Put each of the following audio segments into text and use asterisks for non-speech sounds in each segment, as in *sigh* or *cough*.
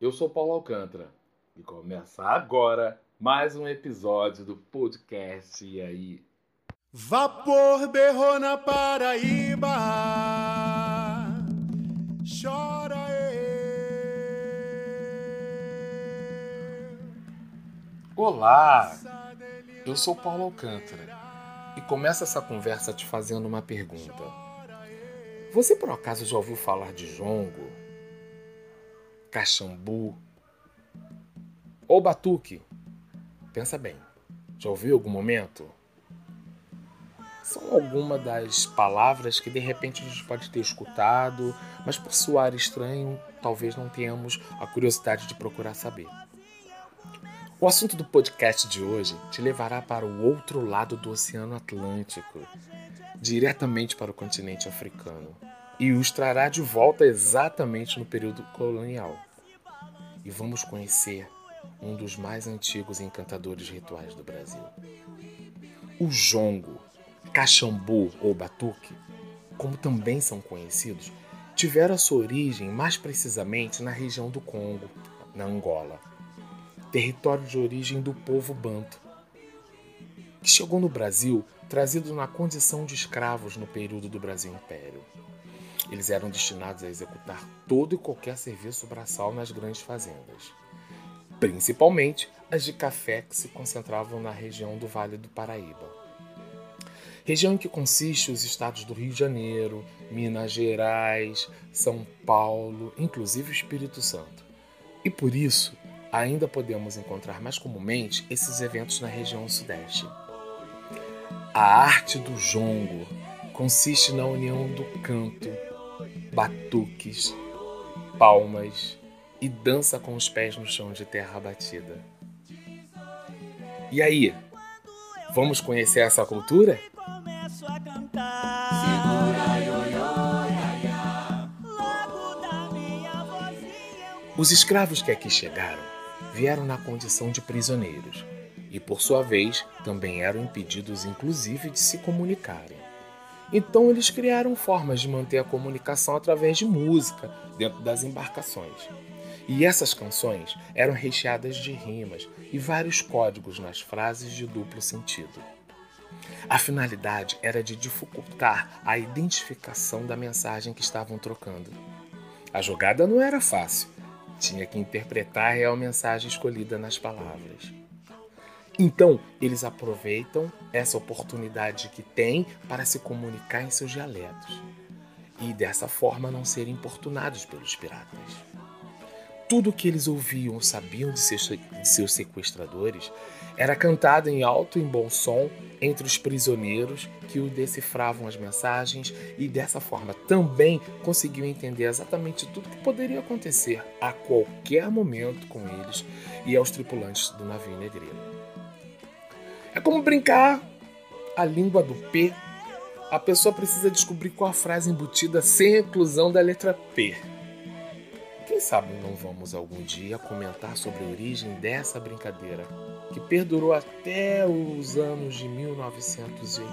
Eu sou Paulo Alcântara e começa agora mais um episódio do podcast E aí? Vapor berrou na Paraíba, chora eu. Olá, eu sou Paulo Alcântara e começo essa conversa te fazendo uma pergunta. Você por acaso já ouviu falar de jongo, caxambu ou batuque? Pensa bem, já ouviu algum momento? São algumas das palavras que de repente a gente pode ter escutado, mas por soar estranho, talvez não tenhamos a curiosidade de procurar saber. O assunto do podcast de hoje te levará para o outro lado do Oceano Atlântico, diretamente para o continente africano, e os trará de volta exatamente no período colonial. E vamos conhecer um dos mais antigos encantadores rituais do Brasil. O jongo, caxambu ou batuque, como também são conhecidos, tiveram a sua origem mais precisamente na região do Congo, na Angola território de origem do povo banto, que chegou no Brasil trazido na condição de escravos no período do Brasil Império. Eles eram destinados a executar todo e qualquer serviço braçal nas grandes fazendas, principalmente as de café que se concentravam na região do Vale do Paraíba. Região em que consiste os estados do Rio de Janeiro, Minas Gerais, São Paulo, inclusive o Espírito Santo. E por isso, ainda podemos encontrar mais comumente esses eventos na região sudeste. A arte do jongo consiste na união do canto, batuques, palmas e dança com os pés no chão de terra batida. E aí, vamos conhecer essa cultura? Os escravos que aqui chegaram vieram na condição de prisioneiros e, por sua vez, também eram impedidos, inclusive, de se comunicarem. Então, eles criaram formas de manter a comunicação através de música dentro das embarcações. E essas canções eram recheadas de rimas e vários códigos nas frases de duplo sentido. A finalidade era de dificultar a identificação da mensagem que estavam trocando. A jogada não era fácil, tinha que interpretar a real mensagem escolhida nas palavras. Então, eles aproveitam essa oportunidade que têm para se comunicar em seus dialetos e dessa forma não serem importunados pelos piratas. Tudo o que eles ouviam ou sabiam de seus, de seus sequestradores era cantado em alto e bom som entre os prisioneiros que o decifravam as mensagens e dessa forma também conseguiu entender exatamente tudo que poderia acontecer a qualquer momento com eles e aos tripulantes do navio negreiro. É como brincar a língua do P. A pessoa precisa descobrir qual a frase embutida sem a inclusão da letra P. Quem sabe não vamos algum dia comentar sobre a origem dessa brincadeira, que perdurou até os anos de 1980.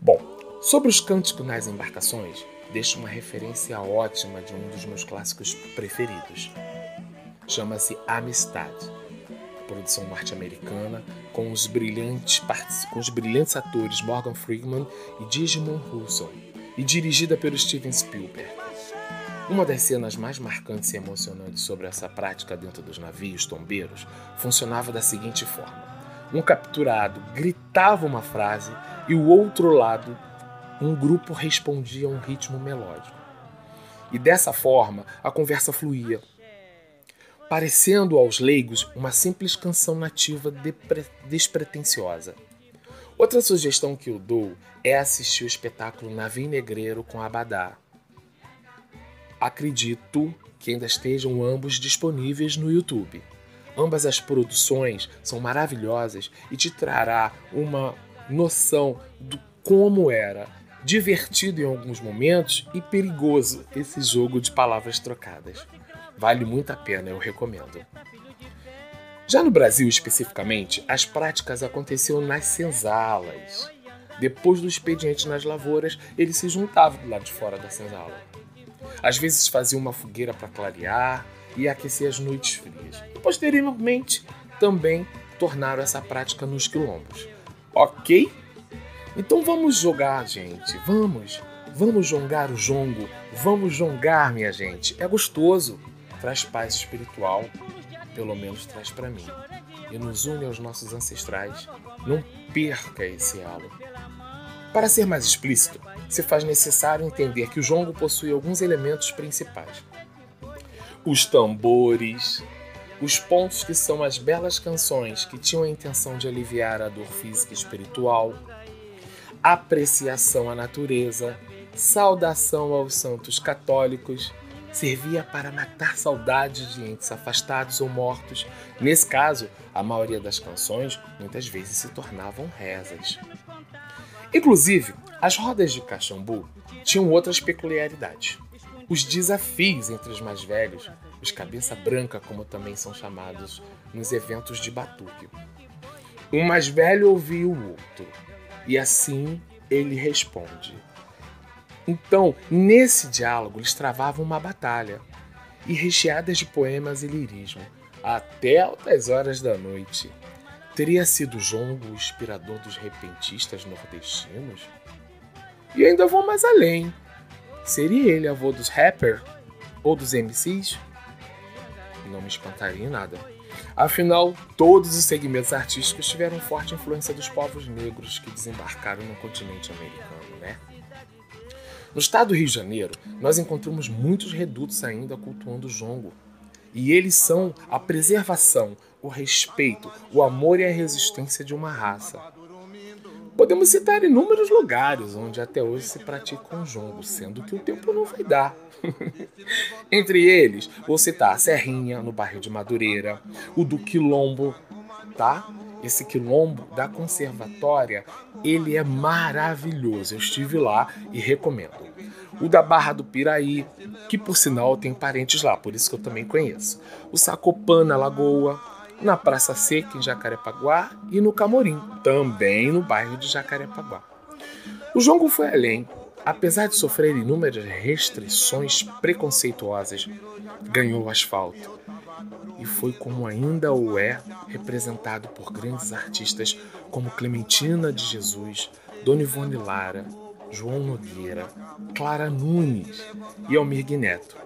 Bom, sobre os cânticos nas embarcações, deixo uma referência ótima de um dos meus clássicos preferidos. Chama-se Amistade, produção norte-americana, com os brilhantes com os brilhantes atores Morgan Freeman e Digimon Russell, e dirigida pelo Steven Spielberg. Uma das cenas mais marcantes e emocionantes sobre essa prática dentro dos navios tombeiros funcionava da seguinte forma: um capturado gritava uma frase e o outro lado, um grupo respondia a um ritmo melódico. E dessa forma a conversa fluía, parecendo aos leigos uma simples canção nativa despretensiosa. Outra sugestão que eu dou é assistir o espetáculo Navio Negreiro com Abadá, acredito que ainda estejam ambos disponíveis no YouTube. Ambas as produções são maravilhosas e te trará uma noção do como era divertido em alguns momentos e perigoso esse jogo de palavras trocadas. Vale muito a pena, eu recomendo. Já no Brasil especificamente, as práticas aconteciam nas senzalas. Depois do expediente nas lavouras, eles se juntavam do lado de fora da senzala. Às vezes fazia uma fogueira para clarear e aquecer as noites frias. Posteriormente também tornaram essa prática nos quilombos. Ok? Então vamos jogar, gente. Vamos. Vamos jongar o jongo. Vamos jongar, minha gente. É gostoso. Traz paz espiritual. Pelo menos traz para mim. E nos une aos nossos ancestrais. Não perca esse elo. Para ser mais explícito, se faz necessário entender que o jongo possui alguns elementos principais. Os tambores, os pontos que são as belas canções que tinham a intenção de aliviar a dor física e espiritual, apreciação à natureza, saudação aos santos católicos, servia para matar saudades de entes afastados ou mortos. Nesse caso, a maioria das canções muitas vezes se tornavam rezas. Inclusive, as rodas de cachambu tinham outras peculiaridades. Os desafios entre os mais velhos, os cabeça branca, como também são chamados nos eventos de batuque. Um mais velho ouvia o outro, e assim ele responde. Então, nesse diálogo, eles travavam uma batalha, e recheadas de poemas e lirismo, até altas horas da noite. Teria sido Jongo o inspirador dos repentistas nordestinos? E ainda vou mais além. Seria ele avô dos rappers ou dos MCs? Não me espantaria em nada. Afinal, todos os segmentos artísticos tiveram forte influência dos povos negros que desembarcaram no continente americano, né? No estado do Rio de Janeiro, nós encontramos muitos redutos ainda cultuando o jongo. E eles são a preservação, o respeito, o amor e a resistência de uma raça. Podemos citar inúmeros lugares onde até hoje se pratica o jongo, sendo que o tempo não vai dar. *laughs* Entre eles, vou citar a Serrinha, no bairro de Madureira, o do Quilombo, tá? Esse quilombo da conservatória, ele é maravilhoso. Eu estive lá e recomendo. O da Barra do Piraí, que por sinal tem parentes lá, por isso que eu também conheço. O Sacopã na Lagoa, na Praça Seca em Jacarepaguá e no Camorim, também no bairro de Jacarepaguá. O jongo foi além. Apesar de sofrer inúmeras restrições preconceituosas, ganhou o asfalto e foi como ainda o é representado por grandes artistas como Clementina de Jesus, Dona Ivone Lara, João Nogueira, Clara Nunes e Almir Neto.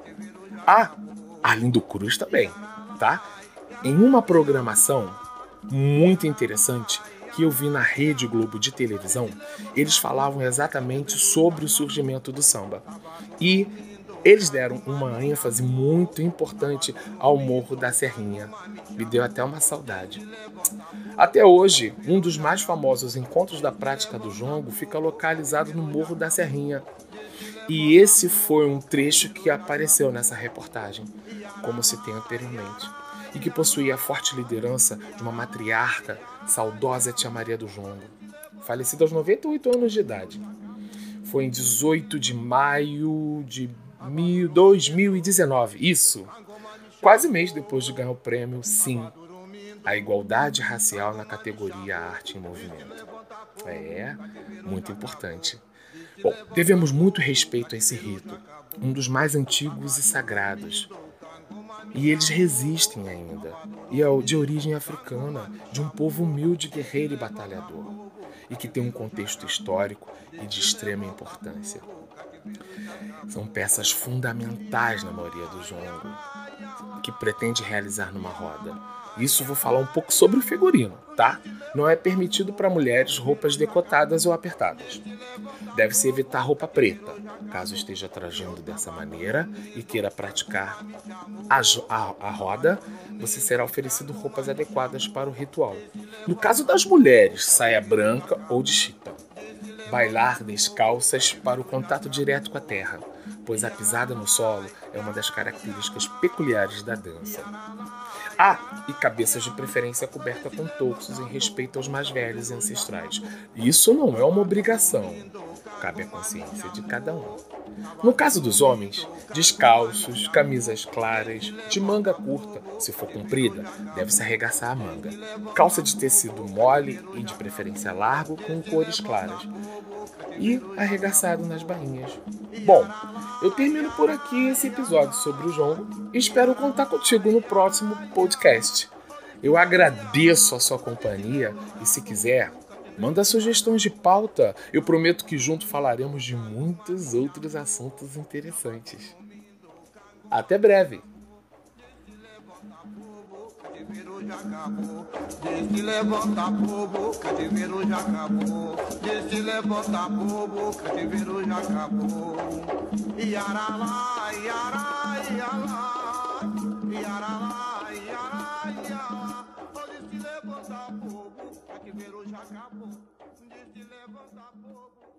Ah, Arlindo Cruz também, tá? Em uma programação muito interessante que eu vi na Rede Globo de televisão, eles falavam exatamente sobre o surgimento do samba. E eles deram uma ênfase muito importante ao Morro da Serrinha. Me deu até uma saudade. Até hoje, um dos mais famosos encontros da prática do jongo fica localizado no Morro da Serrinha. E esse foi um trecho que apareceu nessa reportagem, como citei anteriormente, e que possuía a forte liderança de uma matriarca, saudosa Tia Maria do Jongo, falecida aos 98 anos de idade. Foi em 18 de maio de 2019. Isso. Quase mês depois de ganhar o prêmio Sim, a igualdade racial na categoria Arte em Movimento. É, muito importante. Bom, devemos muito respeito a esse rito, um dos mais antigos e sagrados. E eles resistem ainda. E é de origem africana, de um povo humilde, guerreiro e batalhador. E que tem um contexto histórico e de extrema importância. São peças fundamentais na maioria do jongo que pretende realizar numa roda. Isso vou falar um pouco sobre o figurino, tá? Não é permitido para mulheres roupas decotadas ou apertadas. Deve-se evitar roupa preta, caso esteja trajando dessa maneira e queira praticar a, a, a roda, você será oferecido roupas adequadas para o ritual. No caso das mulheres, saia branca ou de chita bailar descalças para o contato direto com a terra, pois a pisada no solo é uma das características peculiares da dança. Ah, e cabeças de preferência coberta com toxos em respeito aos mais velhos e ancestrais. Isso não é uma obrigação. Cabe à consciência de cada um. No caso dos homens, descalços, camisas claras, de manga curta, se for comprida, deve-se arregaçar a manga. Calça de tecido mole e de preferência largo com cores claras. E arregaçado nas bainhas. Bom, eu termino por aqui esse episódio sobre o jongo e espero contar contigo no próximo podcast. Eu agradeço a sua companhia e se quiser, manda sugestões de pauta. Eu prometo que junto falaremos de muitos outros assuntos interessantes. Até breve. Desde levanta bobo, cativeiro já acabou. Levanta bobo, cativeiro já acabou. Cativeiro já acabou. Desde levanta bobo.